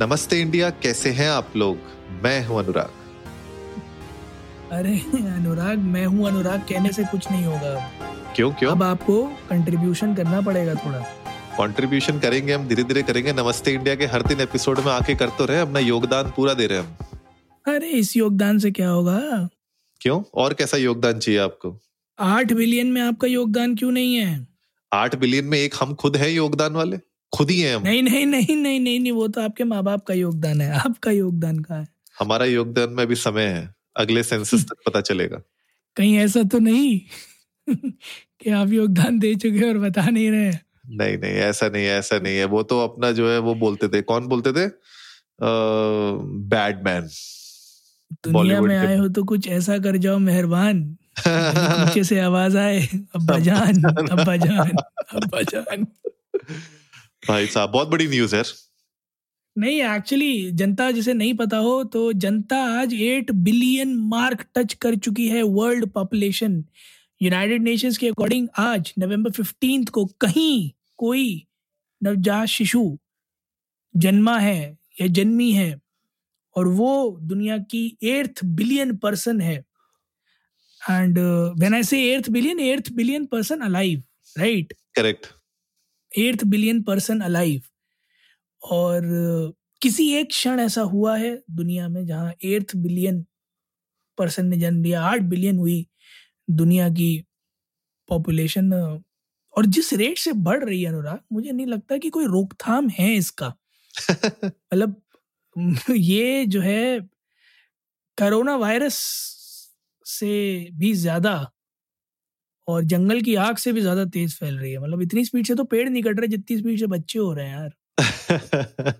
नमस्ते इंडिया कैसे हैं आप लोग? मैं हूँ अनुराग। अरे अनुराग मैं हूँ अनुराग कहने से कुछ नहीं होगा क्यों क्यों? अब आपको कंट्रीब्यूशन करना पड़ेगा थोड़ा। कंट्रीब्यूशन करेंगे हम धीरे धीरे करेंगे। नमस्ते इंडिया के हर तीन एपिसोड में आके कर तो रहे अपना योगदान पूरा दे रहे हम। अरे इस योगदान से क्या होगा? क्यों? और कैसा योगदान चाहिए आपको? आठ बिलियन में आपका योगदान क्यों नहीं है? आठ बिलियन में एक हम खुद है योगदान वाले? खुद ही हैं हम। नहीं नहीं नहीं नहीं नहीं नहीं वो तो आपके माँ बाप का योगदान है। आपका योगदान कहाँ है? हमारा योगदान में अभी समय है। अगले सेंसस तक पता चलेगा। कहीं ऐसा तो नहीं कि आप योगदान दे चुके और बता नहीं रहे नहीं नहीं ऐसा नहीं है ऐसा नहीं है। वो तो अपना जो है वो बोलते थे। कौन बोलते थे? बैड मैन दुनिया में आए हो तो कुछ ऐसा कर जाओ मेहरबान। पीछे से आवाज़ आए अब्बा जान अब्बा जान अब्बा जान भाई साहब बहुत बड़ी न्यूज़ है नहीं एक्चुअली जनता जिसे नहीं पता हो तो जनता आज एट बिलियन मार्क टच कर चुकी है वर्ल्ड पॉपुलेशन यूनाइटेड नेशंस के अकॉर्डिंग आज नवंबर फिफ्टींथ को कहीं कोई नवजात शिशु जन्मा है या जन्मी है और वो दुनिया की एर्थ बिलियन पर्सन है। And when I say eighth billion eighth billion person alive right correct eighth billion person alive. और किसी एक क्षण ऐसा हुआ है दुनिया में जहाँ एर्थ बिलियन पर्सन ने जन्म लिया आठ बिलियन हुई दुनिया की पॉपुलेशन और जिस रेट से बढ़ रही है अनुराग मुझे नहीं लगता कि कोई रोकथाम है इसका। मतलब ये जो है कोरोना वायरस से भी ज़्यादा और जंगल की आग से भी ज़्यादा तेज फैल रही है। मतलब इतनी स्पीड से तो पेड़ नहीं कट रहे जितनी स्पीड से बच्चे हो रहे हैं यार।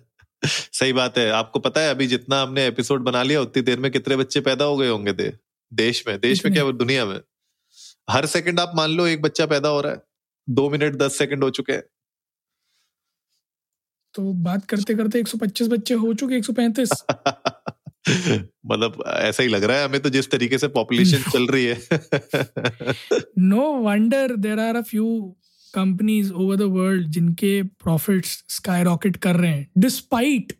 सही बात है। आपको पता है अभी जितना हमने एपिसोड बना लिया उतनी देर में कितने बच्चे पैदा हो गए होंगे दे, देश में देश में क्या दुनिया में। हर सेकंड आप मान लो एक बच्चा पैदा हो रहा है। दो मिनट दस सेकंड हो चुके हैं। तो बात करते करते 125 बच्चे हो चुके 135 मतलब ऐसा ही लग रहा है हमें तो जिस तरीके से पॉपुलेशन चल रही है। No wonder there are a few companies over the world जिनके प्रॉफिट्स स्काई रॉकेट कर रहे हैं despite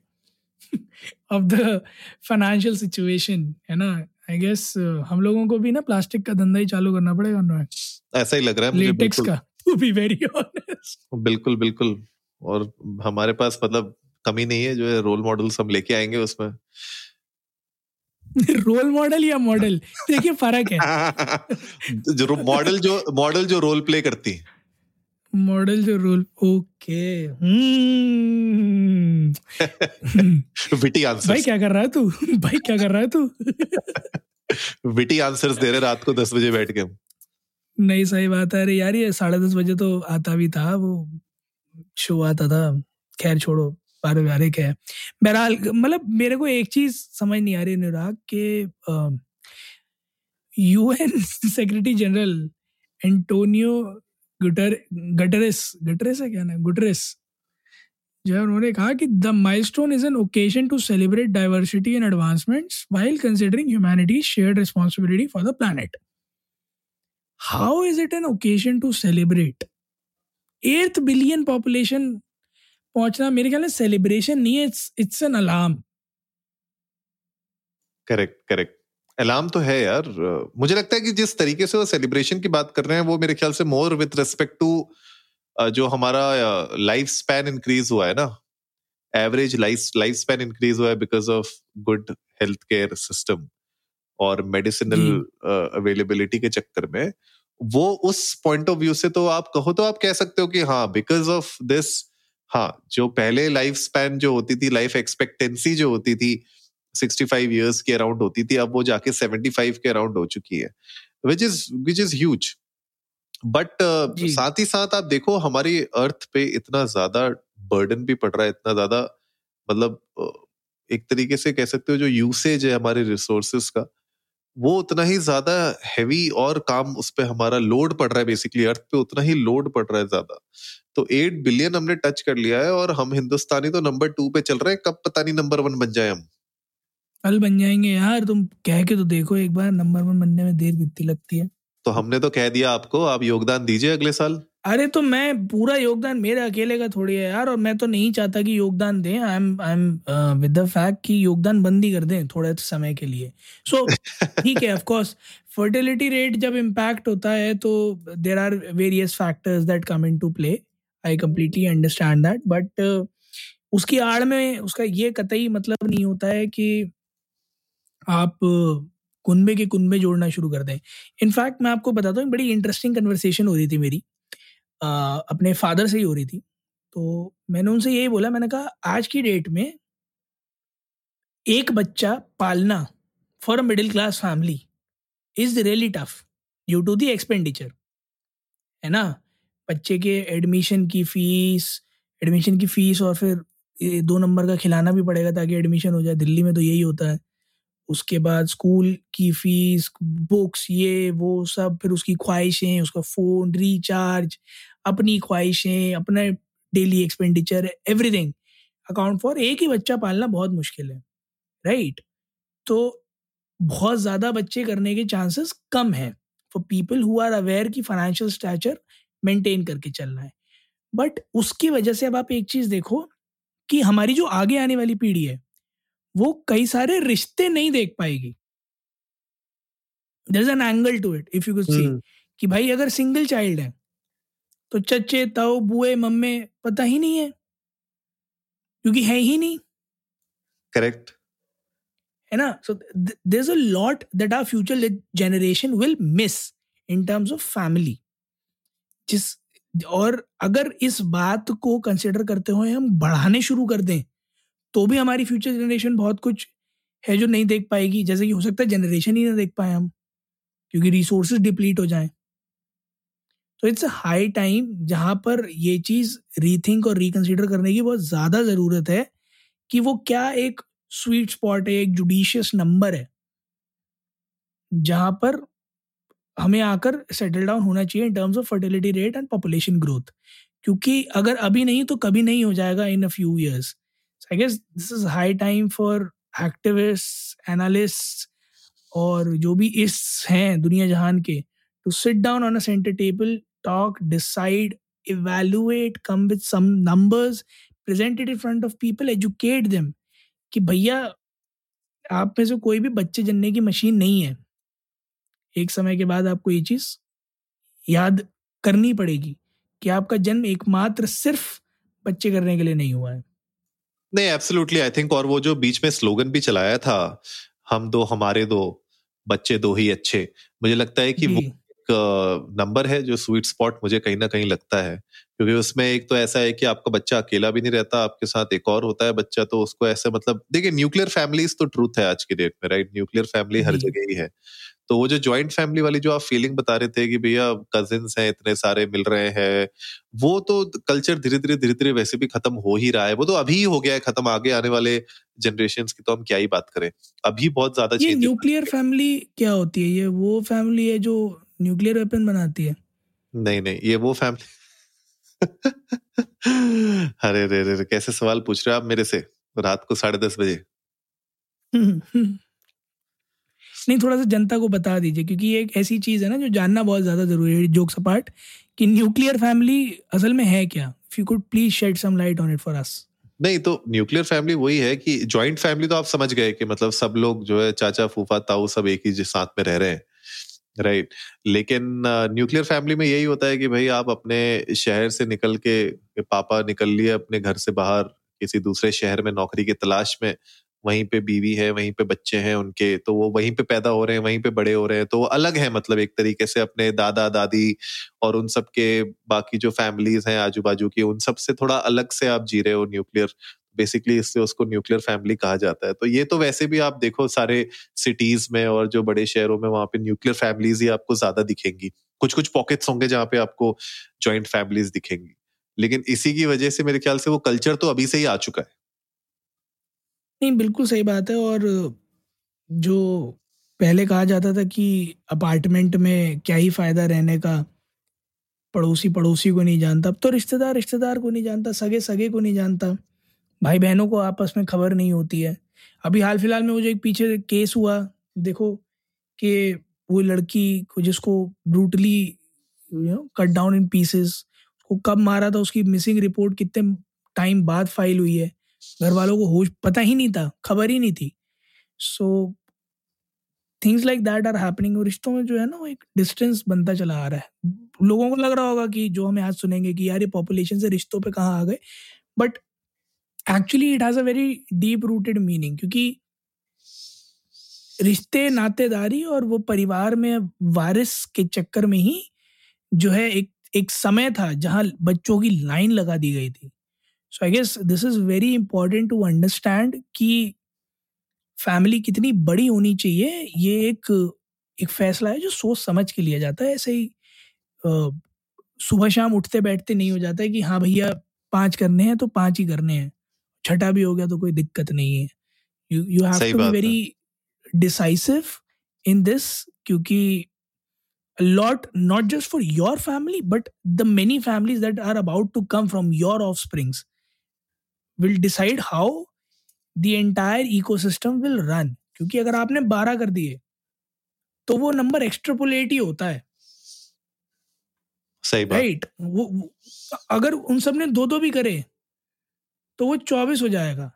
of the financial situation है ना? आई गेस हम लोगों को भी ना प्लास्टिक का धंधा ही चालू करना पड़ेगा अनुराग ऐसा ही लग रहा है मुझे लेटेक्स का टू बी वेरी ऑनेस्ट बिल्कुल बिल्कुल। और हमारे पास मतलब कमी नहीं है जो है रोल मॉडल्स हम लेके आएँगे उसमें। रोल मॉडल या मॉडल देखिए फ़र्क है। जो मॉडल जो मॉडल जो रोल प्ले करती है। मॉडल जो रोल ओके विटी आंसर भाई क्या कर रहा है तू? भाई क्या कर रहा है तू? विटी आंसर्स दे रहे रात को दस बजे बैठ के हम। नहीं सही बात है। अरे यार ये साढ़े दस बजे तो आता भी था वो शो आता था। खैर छोड़ो। क्या है बहरहाल मतलब मेरे को एक चीज़ समझ नहीं आ रही अनुराग के यूएन सेक्रेटरी जनरल एंटोनियो गुटर गटरेस गटरेस है क्या ना गुटरेस जो है उन्होंने कहा कि the milestone is an occasion to celebrate diversity and advancements while considering humanity's shared responsibility for the planet. How is it an occasion to celebrate? Eighth billion population पहुँचना मेरे ख्याल में सेलिब्रेशन नहीं है it's it's an alarm correct correct alarm तो है यार। मुझे लगता है कि जिस तरीके से वो सेलिब्रेशन की बात कर रहे हैं वो मेरे ख्याल से मोर विथ रिस्पेक्ट टू जो हमारा लाइफ स्पैन इंक्रीज हुआ है ना। Average life life span increase हुआ है because of good health care system और मेडिसिनल अवेलेबिलिटी के चक्कर में। वो उस पॉइंट ऑफ़ व्यू से तो आप कहो तो आप कह सकते हो कि हाँ बिकॉज़ ऑफ़ दिस हाँ जो पहले लाइफ स्पैन जो होती थी लाइफ एक्सपेक्टेंसी जो होती थी 65 इयर्स के अराउंड होती थी अब वो जाके 75 के अराउंड हो चुकी है which is which is huge but साथ ही साथ आप देखो हमारी अर्थ पे इतना ज़्यादा बर्डन भी पड़ रहा है इतना ज़्यादा मतलब एक तरीके से कह सकते हो जो यूसेज है हमारे रिसोर्सेस का वो उतना ही ज़्यादा हैवी और काम उस पे हमारा लोड पड़ रहा है बेसिकली अर्थ पे उतना ही लोड पड़ रहा है ज़्यादा। तो एट बिलियन हमने टच कर लिया है और हम हिंदुस्तानी तो नंबर टू पे चल रहे हैं कब पता नहीं नंबर वन बन जाए हम। कल बन जाएँगे यार तुम कह के तो देखो एक बार नंबर वन बनने में देर कितनी लगती है। तो हमने तो कह दिया आपको आप योगदान दीजिए अगले साल। अरे तो मैं पूरा योगदान, मेरे अकेले का थोड़ी है यार, और मैं तो नहीं चाहता कि योगदान दें। I am I am with the fact कि योगदान बंद ही कर दें थोड़े समय के लिए। सो ठीक है ऑफ़ कोर्स फर्टिलिटी रेट जब इम्पैक्ट होता है तो there are various factors that come into play I completely understand that but उसकी आड़ में उसका ये कतई मतलब नहीं होता है कि आप कुनबे के कुनबे जोड़ना शुरू कर दें। इनफैक्ट मैं आपको बताता हूँ बड़ी इंटरेस्टिंग कन्वर्सेशन हो रही थी मेरी। अपने फादर से ही हो रही थी। तो मैंने उनसे यही बोला, मैंने कहा, आज की डेट में एक बच्चा पालना for a middle class family is really tough due to the expenditure है ना? बच्चे के एडमिशन की फ़ीस एडमिशन की फ़ीस और फिर दो नंबर का खिलाना भी पड़ेगा ताकि एडमिशन हो जाए। दिल्ली में तो यही होता है। उसके बाद स्कूल की फ़ीस, बुक्स, ये, वो सब, फिर उसकी ख्वाहिशें, उसका फ़ोन, रिचार्ज, अपनी ख्वाहिशें, अपना daily expenditure, everything account for एक ही बच्चा पालना बहुत मुश्किल है, राइट right? तो बहुत ज़्यादा बच्चे करने के चांसेस कम हैं for people who are aware की फाइनेंशियल स्टैचर मेंटेन करके चलना है बट उसकी वजह से अब आप एक चीज़ देखो कि हमारी जो आगे आने वाली पीढ़ी है वो कई सारे रिश्ते नहीं देख पाएगी। There is an angle to it if you could see कि भाई अगर सिंगल चाइल्ड है तो चचे ताऊ बुए मम्मे पता ही नहीं है। क्योंकि है ही नहीं। करेक्ट है ना? So there is a lot that our future generation will miss in terms of family जिस और अगर इस बात को कंसिडर करते हुए हम बढ़ाने शुरू कर दें तो भी हमारी फ्यूचर जनरेशन बहुत कुछ है जो नहीं देख पाएगी। जैसे कि हो सकता है जनरेशन ही ना देख पाए हम, क्योंकि रिसोर्सेज डिप्लीट हो जाएँ। तो इट्स हाई टाइम जहाँ पर ये चीज़ रीथिंक और रिकन्सिडर करने की बहुत ज़्यादा ज़रूरत है कि वो क्या एक स्वीट स्पॉट है, एक जुडिशियस नंबर है, जहाँ पर हमें आकर सेटल डाउन होना चाहिए in terms of fertility rate and population growth क्योंकि अगर अभी नहीं तो कभी नहीं हो जाएगा in a few years I guess this is high time for activist analyst और जो भी इस हैं दुनिया जहान के to sit down on a center table talk decide evaluate come with some numbers presented in front of people educate them कि भैया, आप में से कोई भी बच्चे जनने की मशीन नहीं है। एक समय के बाद आपको ये चीज़ याद करनी पड़ेगी कि आपका जन्म एकमात्र सिर्फ़ बच्चे करने के लिए नहीं हुआ है। नहीं एब्सोल्युटली आई थिंक और वो जो बीच में स्लोगन भी चलाया था, हम दो, हमारे दो, बच्चे दो ही अच्छे, मुझे लगता है कि वो नंबर है जो स्वीट स्पॉट मुझे कहीं ना कहीं लगता है। क्योंकि उसमें एक तो ऐसा है कि आपका बच्चा अकेला भी नहीं रहता आपके साथ एक और होता है बच्चा तो उसको ऐसे मतलब देखिए न्यूक्लियर फैमिलीज़ तो ट्रूथ है आज के डेट में राइट न्यूक्लियर फैमिली हर जगह ही है। तो वो जो ज्वाइंट फैमिली वाली जो आप फीलिंग बता रहे थे कि भैया कजिन हैं इतने सारे मिल रहे हैं वो तो कल्चर धीरे धीरे धीरे धीरे वैसे भी खत्म हो ही रहा है। वो तो अभी ही हो गया है खत्म आगे आने वाले जनरेशन की तो हम क्या ही बात करें। अभी बहुत ज़्यादा ये न्यूक्लियर फैमिली क्या होती है? ये वो फैमिली है जो न्यूक्लियर वेपन बनाती है। नहीं नहीं ये वो फैमिली अरे रे रे कैसे सवाल पूछ रहे हो आप मेरे से? रात को साढ़े दस बजे। नहीं थोड़ा सा जनता को बता दीजिए क्योंकि ये एक ऐसी चीज़ है ना जो जानना बहुत ज़्यादा ज़रूरी है जोक्स अपार्ट कि न्यूक्लियर फैमिली असल में है क्या? If you could please shed some light on it for us नहीं तो न्यूक्लियर फैमिली वही है कि जॉइंट फैमिली तो आप समझ गए कि मतलब सब लोग जो है चाचा फूफा ताऊ सब एक ही साथ में रह रहे हैं। Right right. लेकिन न्यूक्लियर फैमिली में यही होता है कि भाई आप अपने शहर से निकल के पापा निकल लिए अपने घर से बाहर, किसी दूसरे शहर में नौकरी की तलाश में, वहीं पे बीवी है, वहीं पे बच्चे हैं उनके तो वो वहीं पे पैदा हो रहे हैं, वहीं पे बड़े हो रहे हैं तो वो अलग है मतलब एक तरीके से अपने दादा, दादी और उन सब के बाकी जो फैमिलीज़ हैं आजू बाजू की, उन सबसे थोड़ा अलग से आप जी रहे हो न्यूक्लियर बेसिकली इससे उसको न्यूक्लियर फैमिली कहा जाता है। तो ये तो वैसे भी आप देखो सारे सिटीज़ में और जो बड़े शहरों में वहाँ पे न्यूक्लियर फैमिलीज़ ही आपको ज़्यादा दिखेंगी। कुछ कुछ पॉकेट्स होंगे जहाँ पे आपको ज्वाइंट फैमिलीज़ दिखेंगी। लेकिन इसी की वजह से मेरे ख्याल से वो कल्चर तो अभी से ही आ चुका है। नहीं, बिल्कुल सही बात है और जो पहले कहा जाता था कि अपार्टमेंट में क्या ही फ़ायदा रहने का पड़ोसी पड़ोसी को नहीं जानता। अब तो रिश्तेदार रिश्तेदार को नहीं जानता सगे सगे को नहीं जानता। भाई बहनों को आपस में खबर नहीं होती है। अभी हाल फ़िलहाल में जो एक पीछे केस हुआ, देखो, कि वो लड़की को जिसको brutally you know cut down in pieces उसको कब मारा था, उसकी मिसिंग रिपोर्ट कितने टाइम बाद फ़ाइल हुई है। घर वालों को होश, पता ही नहीं था, खबर ही नहीं थी। So things like that are happening और रिश्तों में जो है ना, वो एक डिस्टेंस बनता चला आ रहा है। लोगों को लग रहा होगा कि जो हमें आज सुनेंगे कि यार ये पॉपुलेशन से रिश्तों पे कहाँ आ गए but actually it has a very deep rooted meaning क्योंकि रिश्ते, नातेदारी और वो परिवार में वारिस के चक्कर में ही जो है एक एक समय था जहाँ बच्चों की लाइन लगा दी गई थी। So I guess this is very important to understand कि फैमिली कितनी बड़ी होनी चाहिए, ये एक एक फैसला है जो सोच समझ के लिया जाता है। ऐसे ही सुबह शाम उठते बैठते नहीं हो जाता है कि हाँ भैया पाँच करने हैं तो पाँच ही करने हैं। छठा भी हो गया तो कोई दिक्कत नहीं है। You you have to be very decisive in this क्योंकि lot not just for your family but the many families that are about to come from your offsprings will decide how the entire ecosystem will run क्योंकि अगर आपने बारह कर दिए तो वो number extrapolate ही होता है। सही बात। राइट वो, वो अगर उन सबने दो दो भी करे तो वो चौबीस हो जाएगा।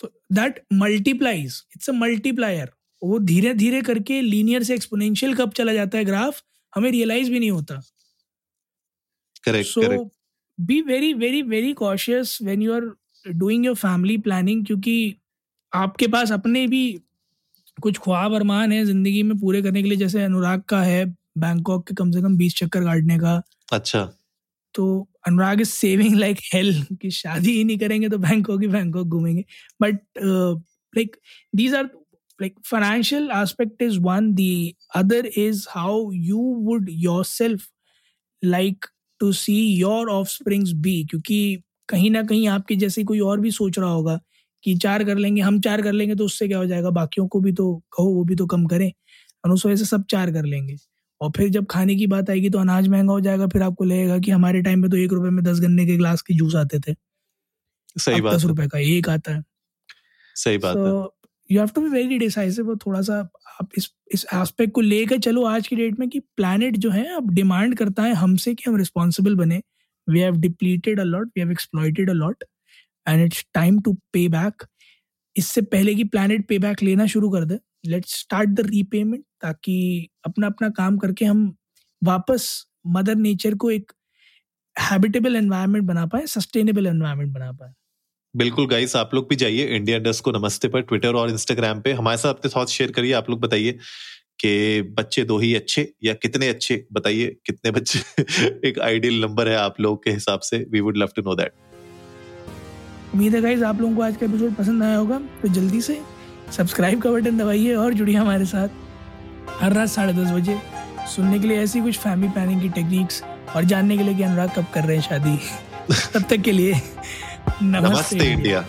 तो that multiplies it's a multiplier वो धीरे धीरे करके लीनियर से एक्सपोनेंशियल कब चला जाता है ग्राफ हमें रियलाइज़ भी नहीं होता। Correct so be very very very cautious when you are doing your family planning क्योंकि आपके पास अपने भी कुछ ख्वाब अरमान है ज़िंदगी में पूरे करने के लिए। जैसे अनुराग का है बैंकॉक के कम से कम बीस चक्कर काटने का। अच्छा। तो Anurag is saving like hell कि शादी ही नहीं करेंगे तो बैंकॉक ही बैंकॉक घूमेंगे। But like these are like, financial aspect is one. The other is how you would yourself like to see your offsprings be. क्योंकि कहीं ना कहीं आपके जैसे कोई और भी सोच रहा होगा कि चार कर लेंगे, हम चार कर लेंगे तो उससे क्या हो जाएगा? बाकियों को भी तो कहो, वो भी तो कम करें। और उस से सब चार कर लेंगे। और फिर जब खाने की बात आएगी तो अनाज महँगा हो जाएगा फिर आपको लगेगा कि हमारे टाइम में तो एक रुपए में दस गन्ने के गिलास के जूस आते थे। सही बात दस रुपए का एक आता है। सही बात है। You have to be very decisive और थोड़ा सा आप इस इस एस्पेक्ट को लेकर चलो आज की डेट में कि प्लानट जो है अब डिमांड करता है हमसे कि हम रिस्पॉन्सिबल बने। We have depleted a lot we have exploited a lot and it's time to pay back इससे पहले कि प्लानट पे बैक लेना शुरू कर दे। लेट्स स्टार्ट द रीपेमेंट ताकि अपना अपना काम करके हम वापस मदर नेचर को एक हैबिटेबल एनवायरनमेंट बना पाए सस्टेनेबल एनवायरनमेंट बना पाए। बिल्कुल गाइस आप लोग भी जाइए इंडिया डस्ट को नमस्ते पर ट्विटर और इंस्टाग्राम पे। हमारे साथ अपने थॉट्स शेयर करिए आप लोग बताइए कि बच्चे दो ही अच्छे या कितने अच्छे बताइए कितने बच्चे। एक आइडियल नंबर है आप लोग के हिसाब से we would love to know that उम्मीद है गाइस आप लोगों को आज का एपिसोड पसंद आया होगा तो जल्दी से सब्सक्राइब का बटन दबाइए और जुड़िए हमारे साथ। हर रात साढ़े दस बजे। सुनने के लिए ऐसी कुछ फैमिली प्लानिंग की टेक्निक्स और जानने के लिए कि अनुराग कब कर रहे हैं शादी? तब तक के लिए नमस्ते, नमस्ते इंडिया।